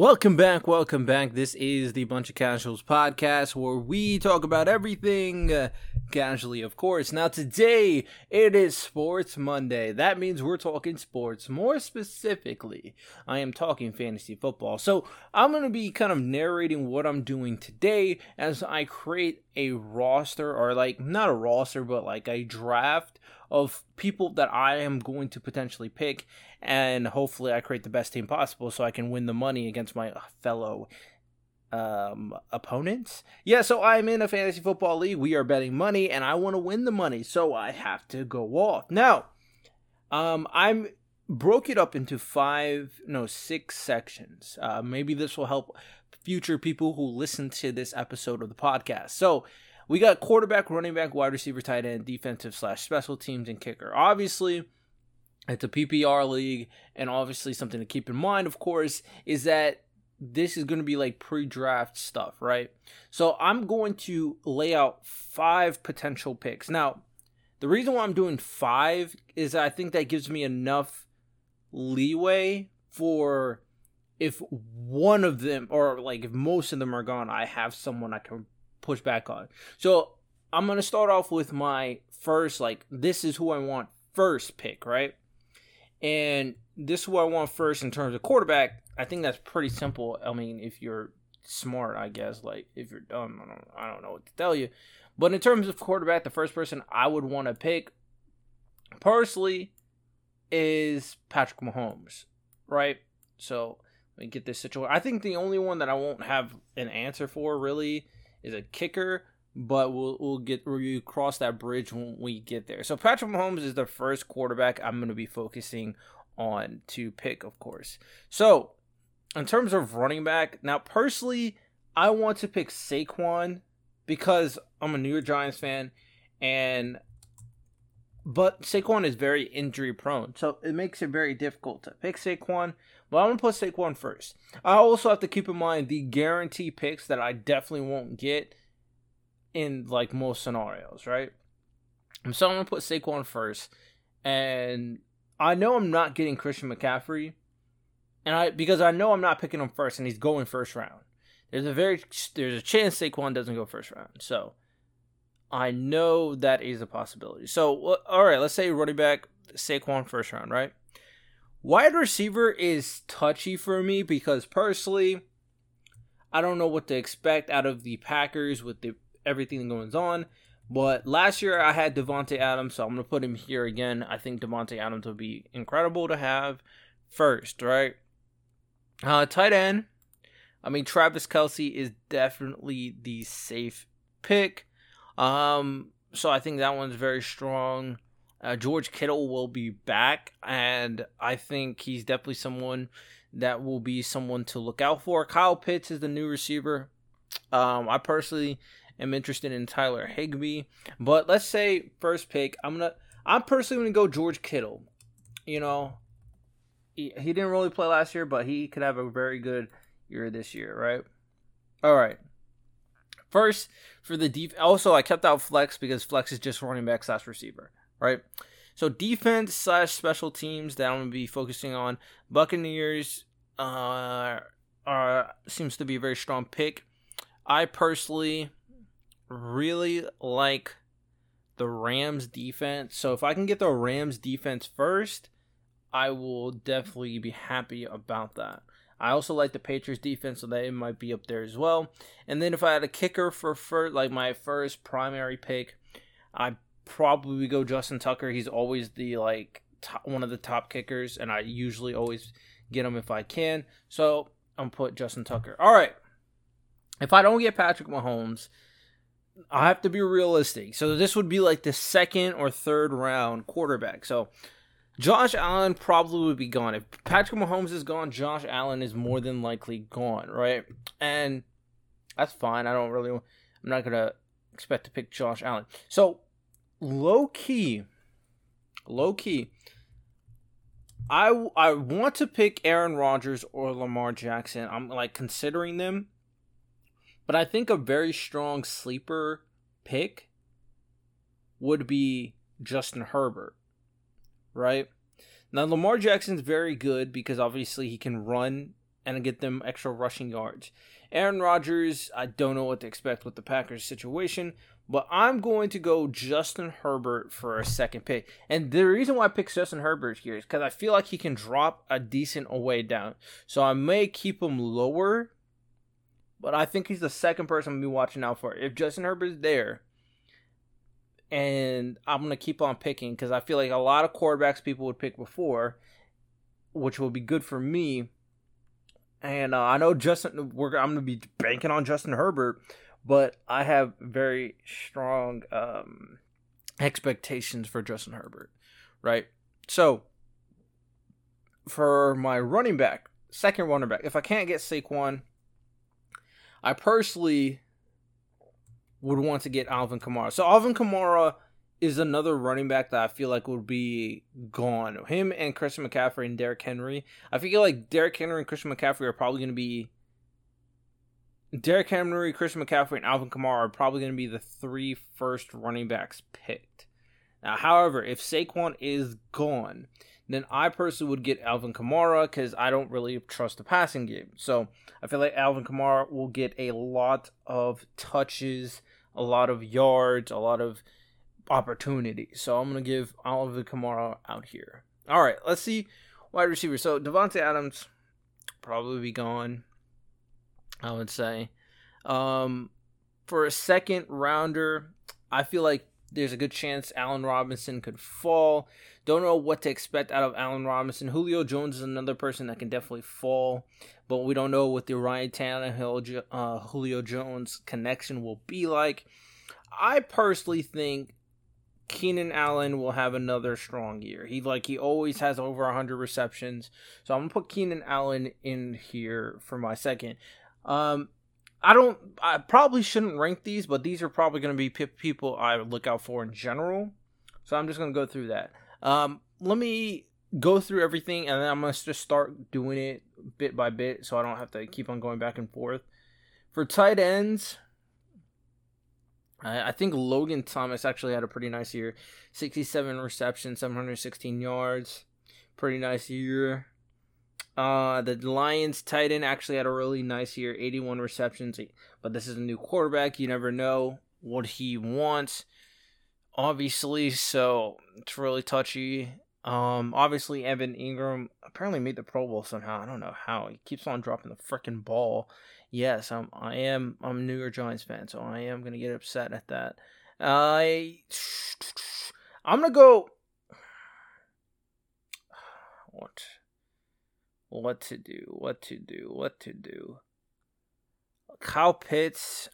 Welcome back, welcome back. This is the Bunch of Casuals podcast where we talk about everything uh, casually, of course. Now, today it is Sports Monday. That means we're talking sports. More specifically, I am talking fantasy football. So, I'm going to be kind of narrating what I'm doing today as I create a roster, or like not a roster, but like a draft of people that I am going to potentially pick, and hopefully I create the best team possible so I can win the money against my fellow um opponents. Yeah, so I'm in a fantasy football league. We are betting money and I want to win the money, so I have to go off. Now, um I'm broke it up into five, no, six sections. Uh maybe this will help future people who listen to this episode of the podcast. So, we got quarterback, running back, wide receiver, tight end, defensive slash special teams, and kicker. Obviously, it's a PPR league, and obviously something to keep in mind, of course, is that this is going to be like pre-draft stuff, right? So I'm going to lay out five potential picks. Now, the reason why I'm doing five is I think that gives me enough leeway for if one of them or like if most of them are gone, I have someone I can push back on. So I'm gonna start off with my first like this is who I want first pick, right? And this is who I want first in terms of quarterback. I think that's pretty simple. I mean, if you're smart, I guess. Like if you're dumb, I don't, I don't know what to tell you. But in terms of quarterback, the first person I would want to pick personally is Patrick Mahomes, right? So let me get this situation. I think the only one that I won't have an answer for really is a kicker, but we'll we'll get we cross that bridge when we get there. So Patrick Mahomes is the first quarterback I'm going to be focusing on to pick, of course. So in terms of running back, now personally, I want to pick Saquon because I'm a New York Giants fan, and but Saquon is very injury prone, so it makes it very difficult to pick Saquon. But I'm gonna put Saquon first. I also have to keep in mind the guarantee picks that I definitely won't get in like most scenarios, right? So I'm gonna put Saquon first, and I know I'm not getting Christian McCaffrey, and I because I know I'm not picking him first, and he's going first round. There's a very there's a chance Saquon doesn't go first round, so I know that is a possibility. So all right, let's say running back Saquon first round, right? Wide receiver is touchy for me because personally, I don't know what to expect out of the Packers with the everything going on. But last year I had Davante Adams, so I'm gonna put him here again. I think Davante Adams would be incredible to have first, right? Uh, tight end. I mean, Travis Kelce is definitely the safe pick. Um, so I think that one's very strong. Uh, George Kittle will be back, and I think he's definitely someone that will be someone to look out for. Kyle Pitts is the new receiver. Um, I personally am interested in Tyler Higbee, but let's say first pick, I'm gonna, I'm personally gonna go George Kittle. You know, he, he didn't really play last year, but he could have a very good year this year, right? All right. First for the deep. Also, I kept out flex because flex is just running back slash receiver right? So defense slash special teams that I'm gonna be focusing on. Buccaneers uh, are seems to be a very strong pick. I personally really like the Rams defense. So if I can get the Rams defense first, I will definitely be happy about that. I also like the Patriots defense, so that it might be up there as well. And then if I had a kicker for first, like my first primary pick, I probably we go Justin Tucker. He's always the like top, one of the top kickers, and I usually always get him if I can. So I'm put Justin Tucker. All right. If I don't get Patrick Mahomes, I have to be realistic. So this would be like the second or third round quarterback. So Josh Allen probably would be gone. If Patrick Mahomes is gone, Josh Allen is more than likely gone, right? And that's fine. I don't really I'm not going to expect to pick Josh Allen. So low key, low key, I I want to pick Aaron Rodgers or Lamar Jackson. I'm like considering them, but I think a very strong sleeper pick would be Justin Herbert, right? Now Lamar Jackson's very good because obviously he can run and get them extra rushing yards. Aaron Rodgers, I don't know what to expect with the Packers situation, but I'm going to go Justin Herbert for a second pick. And the reason why I picked Justin Herbert here is because I feel like he can drop a decent away down. So I may keep him lower, but I think he's the second person I'm be watching out for. If Justin Herbert's there, and I'm going to keep on picking because I feel like a lot of quarterbacks people would pick before, which will be good for me. And uh, I know Justin, we're, I'm going to be banking on Justin Herbert, but I have very strong um, expectations for Justin Herbert, right? So, for my running back, second running back, if I can't get Saquon, I personally would want to get Alvin Kamara. So Alvin Kamara is another running back that I feel like would be gone. Him and Christian McCaffrey and Derrick Henry. I feel like Derrick Henry and Christian McCaffrey are probably going to be. Derrick Henry, Christian McCaffrey, and Alvin Kamara are probably going to be the three first running backs picked. Now, however, if Saquon is gone, then I personally would get Alvin Kamara because I don't really trust the passing game. So I feel like Alvin Kamara will get a lot of touches, a lot of yards, a lot of opportunity. So I'm gonna give Alvin Kamara out here. All right, let's see wide receiver. So Davante Adams probably be gone. I would say. Um, for a second rounder, I feel like there's a good chance Allen Robinson could fall. Don't know what to expect out of Allen Robinson. Julio Jones is another person that can definitely fall, but we don't know what the Ryan Tannehill, uh, Julio Jones connection will be like. I personally think Keenan Allen will have another strong year. He like he always has over 100 receptions. So I'm going to put Keenan Allen in here for my second. Um I don't. I probably shouldn't rank these, but these are probably going to be people I look out for in general. So I'm just going to go through that. Um, let me go through everything, and then I'm going to just start doing it bit by bit, so I don't have to keep on going back and forth. For tight ends, I, I think Logan Thomas actually had a pretty nice year. 67 receptions, 716 yards. Pretty nice year. Uh, the Lions tight end actually had a really nice year, 81 receptions. But this is a new quarterback. You never know what he wants, obviously. So it's really touchy. Um, obviously Evan Engram apparently made the Pro Bowl somehow. I don't know how. He keeps on dropping the freaking ball. Yes, I'm. I am. I'm a New York Giants fan, so I am gonna get upset at that. I. I'm gonna go. What? What to do, what to do, what to do. Kyle Pitts,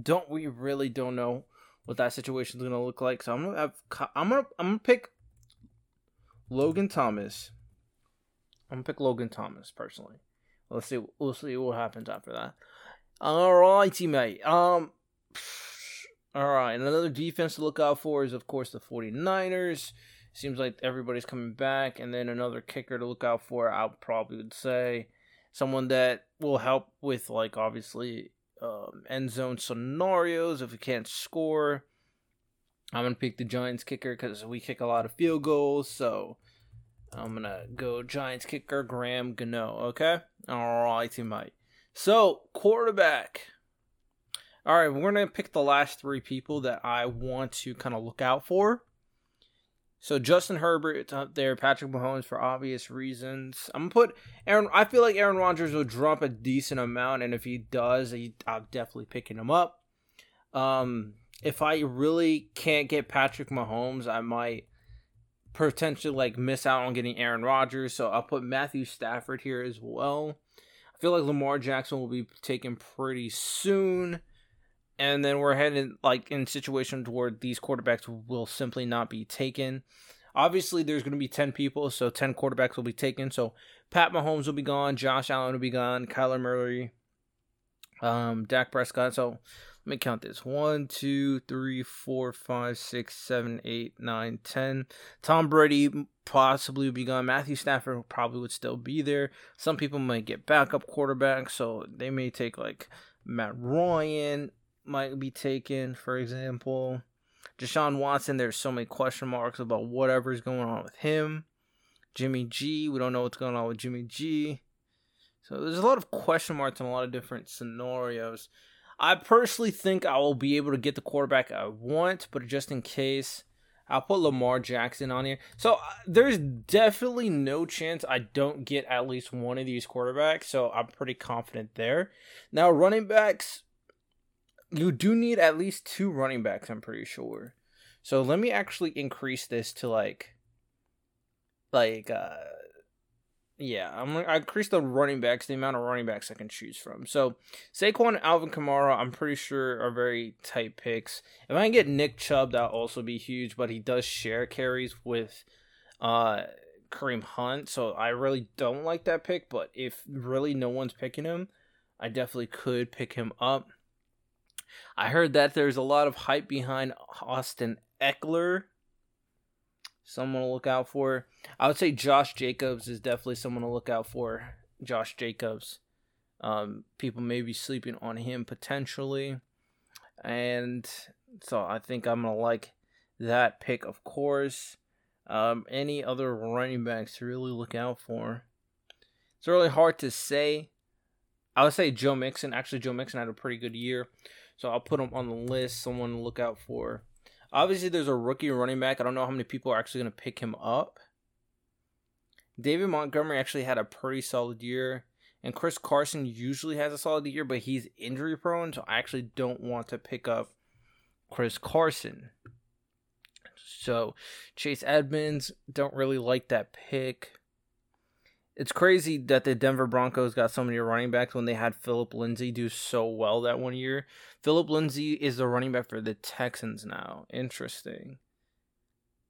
don't we really don't know what that situation is gonna look like. So I'm gonna have I'm gonna I'm gonna pick Logan Thomas. I'm gonna pick Logan Thomas personally. Let's see we'll see what happens after that. Alrighty, mate. Um Alright, another defense to look out for is of course the 49ers. Seems like everybody's coming back. And then another kicker to look out for, I probably would say someone that will help with, like, obviously um, end zone scenarios if we can't score. I'm to pick the Giants kicker because we kick a lot of field goals. So I'm to go Giants kicker Graham Gano. Okay? All right, mate. So, quarterback. All right, we're to pick the last three people that I want to kind of look out for. So Justin Herbert up there, Patrick Mahomes for obvious reasons. I'm gonna put Aaron. I feel like Aaron Rodgers will drop a decent amount, and if he does, he, I'm definitely picking him up. Um, if I really can't get Patrick Mahomes, I might potentially like miss out on getting Aaron Rodgers. So I'll put Matthew Stafford here as well. I feel like Lamar Jackson will be taken pretty soon and then we're headed like in situations where these quarterbacks will simply not be taken. Obviously, there's going to be 10 people, so 10 quarterbacks will be taken. So Pat Mahomes will be gone, Josh Allen will be gone, Kyler Murray, um, Dak Prescott. So let me count this one, two, three, four, five, six, seven, eight, nine, ten. Tom Brady possibly would be gone. Matthew Stafford probably would still be there. Some people might get backup quarterbacks, so they may take like Matt Ryan might be taken, for example. Deshaun Watson, there's so many question marks about whatever's going on with him. Jimmy G, we don't know what's going on with Jimmy G. So there's a lot of question marks in a lot of different scenarios. I personally think I will be able to get the quarterback I want, but just in case, I'll put Lamar Jackson on here. So uh, there's definitely no chance I don't get at least one of these quarterbacks. So I'm pretty confident there. Now, running backs, you do need at least two running backs, I'm pretty sure. So let me actually increase this to like, like, uh, yeah, I'm gonna increase the running backs, the amount of running backs I can choose from. So Saquon Alvin Kamara, I'm pretty sure are very tight picks. If I can get Nick Chubb, that'll also be huge, but he does share carries with uh Kareem Hunt, so I really don't like that pick. But if really no one's picking him, I definitely could pick him up. I heard that there's a lot of hype behind Austin Ekeler. someone to look out for. I would say Josh Jacobs is definitely someone to look out for. Josh Jacobs. Um, people may be sleeping on him potentially. And so I think I'm going to like that pick, of course. Um, any other running backs to really look out for? It's really hard to say. I would say Joe Mixon. Actually, Joe Mixon had a pretty good year. So I'll put him on the list. Someone to look out for. Obviously, there's a rookie running back. I don't know how many people are actually going to pick him up. David Montgomery actually had a pretty solid year. And Chris Carson usually has a solid year, but he's injury prone, so I actually don't want to pick up Chris Carson. So Chase Edmonds, don't really like that pick it's crazy that the Denver Broncos got so many running backs when they had Phillip Lindsay do so well that one year. Phillip Lindsay is the running back for the Texans now. Interesting.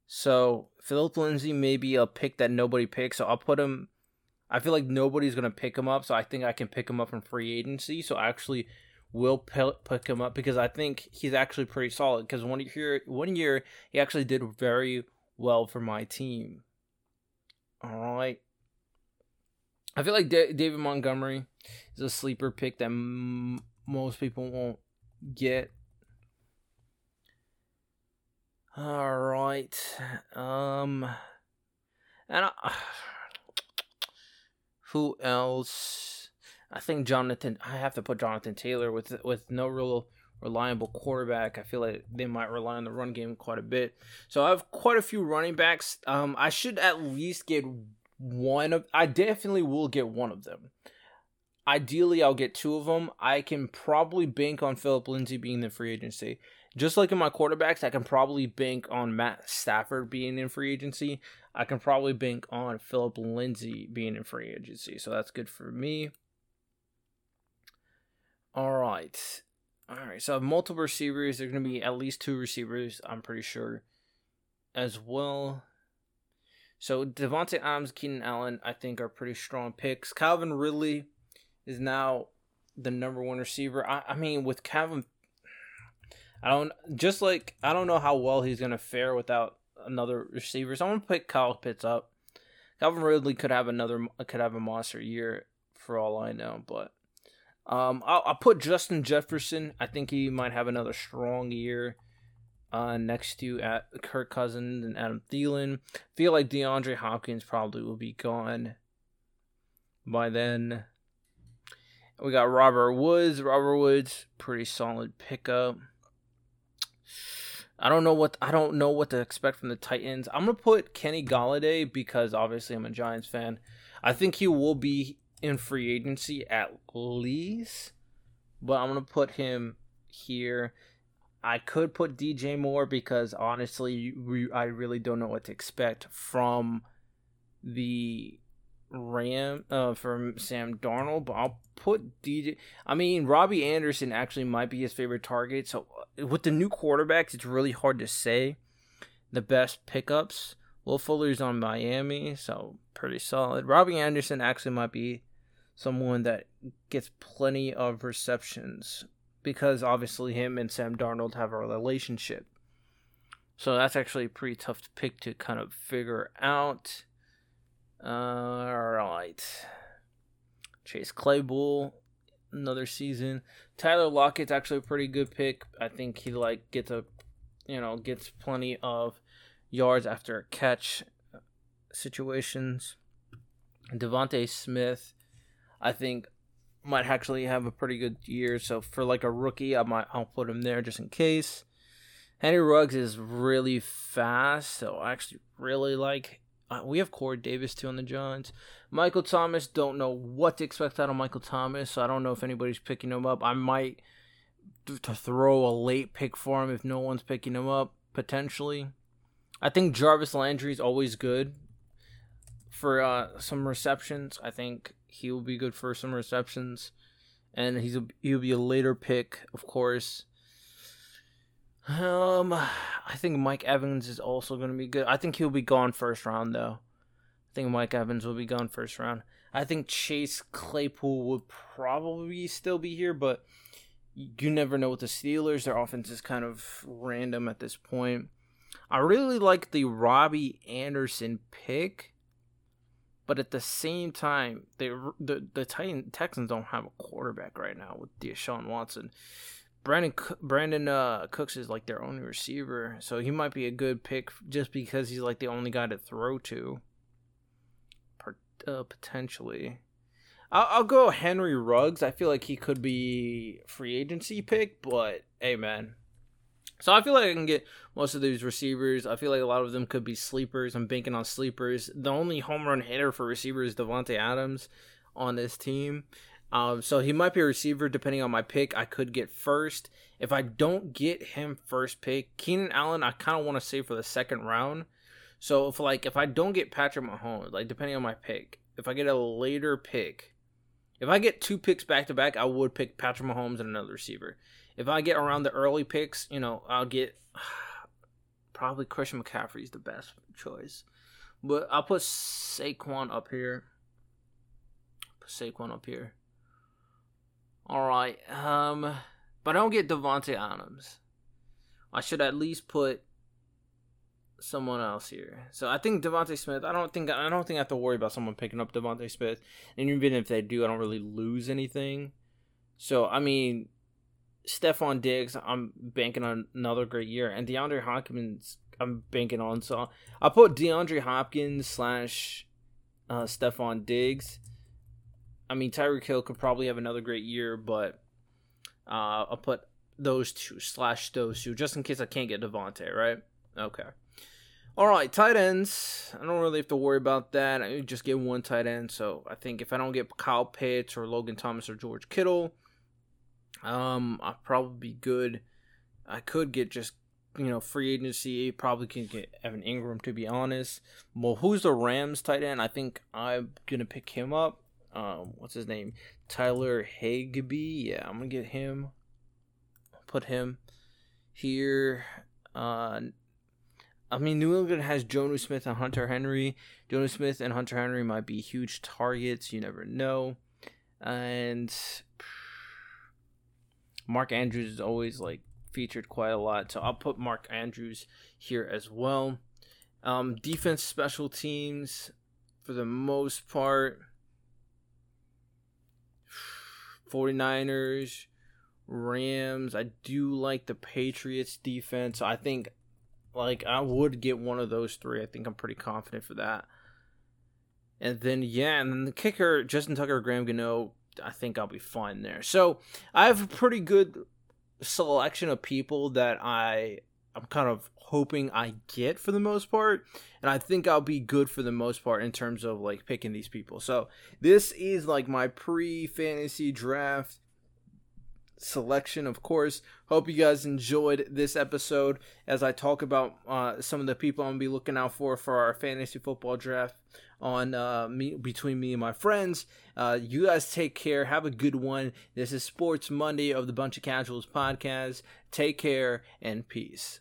So Phillip Lindsay may be a pick that nobody picks. So I'll put him. I feel like nobody's gonna pick him up, so I think I can pick him up from free agency. So I actually will pick him up because I think he's actually pretty solid. Because one year, one year he actually did very well for my team. All right. I feel like D- David Montgomery is a sleeper pick that m- most people won't get. All right. Um and I, who else? I think Jonathan I have to put Jonathan Taylor with with no real reliable quarterback. I feel like they might rely on the run game quite a bit. So I have quite a few running backs. Um I should at least get one of I definitely will get one of them. Ideally, I'll get two of them. I can probably bank on Phillip Lindsay being the free agency. Just like in my quarterbacks, I can probably bank on Matt Stafford being in free agency. I can probably bank on Phillip Lindsay being in free agency. So that's good for me. All right. All right. So I have multiple receivers. There's going to be at least two receivers, I'm pretty sure, as well. So Davante Adams, Keenan Allen, I think are pretty strong picks. Calvin Ridley is now the number one receiver. I, I mean, with Calvin, I don't just like I don't know how well he's gonna fare without another receiver. So I'm gonna pick Kyle Pitts up. Calvin Ridley could have another could have a monster year for all I know, but um, I'll, I'll put Justin Jefferson. I think he might have another strong year uh, next to at Kirk Cousins and Adam Thielen. Feel like DeAndre Hopkins probably will be gone by then. We got Robert Woods. Robert Woods, pretty solid pickup. I don't know what I don't know what to expect from the Titans. I'm gonna put Kenny Golladay because obviously I'm a Giants fan. I think he will be in free agency at least, but I'm gonna put him here. I could put DJ Moore because honestly, I really don't know what to expect from the Ram uh, from Sam Darnold, but I'll put DJ. I mean, Robbie Anderson actually might be his favorite target. So uh, with the new quarterbacks, it's really hard to say the best pickups. Will Fuller's on Miami, so pretty solid. Robbie Anderson actually might be someone that gets plenty of receptions because obviously him and Sam Darnold have a relationship. So that's actually a pretty tough pick to kind of figure out. Uh, all right. Chase Claypool, another season. Tyler Lockett's actually a pretty good pick. I think he like gets a, you know, gets plenty of yards after catch situations. DeVonta Smith, I think might actually have a pretty good year. So for like a rookie, I might I'll put him there just in case. Henry Ruggs is really fast, so I actually really like. Uh, we have Corey Davis too on the Giants. Michael Thomas, don't know what to expect out of Michael Thomas. So I don't know if anybody's picking him up. I might to throw a late pick for him if no one's picking him up potentially. I think Jarvis Landry is always good for uh, some receptions. I think he will be good for some receptions, and he's a, he'll be a later pick, of course. Um, I think Mike Evans is also going to be good. I think he'll be gone first round though. I think Mike Evans will be gone first round. I think Chase Claypool would probably still be here, but you never know with the Steelers. Their offense is kind of random at this point. I really like the Robbie Anderson pick, but at the same time, they the the Titan, Texans don't have a quarterback right now with Deshaun Watson. Brandon Brandin uh, Cooks is like their only receiver, so he might be a good pick just because he's like the only guy to throw to. Uh, potentially, I'll, I'll go Henry Ruggs. I feel like he could be free agency pick, but hey, man. So I feel like I can get most of these receivers. I feel like a lot of them could be sleepers. I'm banking on sleepers. The only home run hitter for receivers is Davante Adams on this team. Um, so he might be a receiver depending on my pick. I could get first. If I don't get him first pick, Keenan Allen, I kind of want to save for the second round. So if like if I don't get Patrick Mahomes, like depending on my pick, if I get a later pick, if I get two picks back to back, I would pick Patrick Mahomes and another receiver. If I get around the early picks, you know, I'll get probably Christian McCaffrey's the best choice. But I'll put Saquon up here. Put Saquon up here. All right. Um, but I don't get Davante Adams. I should at least put someone else here. So I think DeVonta Smith. I don't think I don't think I have to worry about someone picking up DeVonta Smith. And even if they do, I don't really lose anything. So I mean, Stefon Diggs, I'm banking on another great year, and DeAndre Hopkins, I'm banking on. So I'll put DeAndre Hopkins slash uh, Stefon Diggs I mean, Tyreek Hill could probably have another great year, but uh, I'll put those two slash those two just in case I can't get Davante, right? Okay. All right, tight ends. I don't really have to worry about that. I just get one tight end. So I think if I don't get Kyle Pitts or Logan Thomas or George Kittle, um, I'll probably be good. I could get just you know free agency. Probably can get Evan Engram to be honest. Well, who's the Rams tight end? I think I'm gonna pick him up um, what's his name? Tyler Higbee. Yeah, I'm gonna get him. Put him here. Uh, I mean, New England has Jonnu Smith and Hunter Henry. Jonnu Smith and Hunter Henry might be huge targets. You never know. And Mark Andrews is always like featured quite a lot, so I'll put Mark Andrews here as well. Um, defense, special teams, for the most part. 49ers, Rams. I do like the Patriots defense. I think like I would get one of those three. I think I'm pretty confident for that. And then yeah, and then the kicker, Justin Tucker, Graham Gano, I think I'll be fine there. So I have a pretty good selection of people that I I'm kind of hoping I get for the most part. And I think I'll be good for the most part in terms of like picking these people. So this is like my pre fantasy draft selection, of course. Hope you guys enjoyed this episode as I talk about uh, some of the people I'm gonna be looking out for for our fantasy football draft on uh, me between me and my friends. Uh, you guys take care. Have a good one. This is Sports Monday of the Bunch of Casuals podcast. Take care and peace.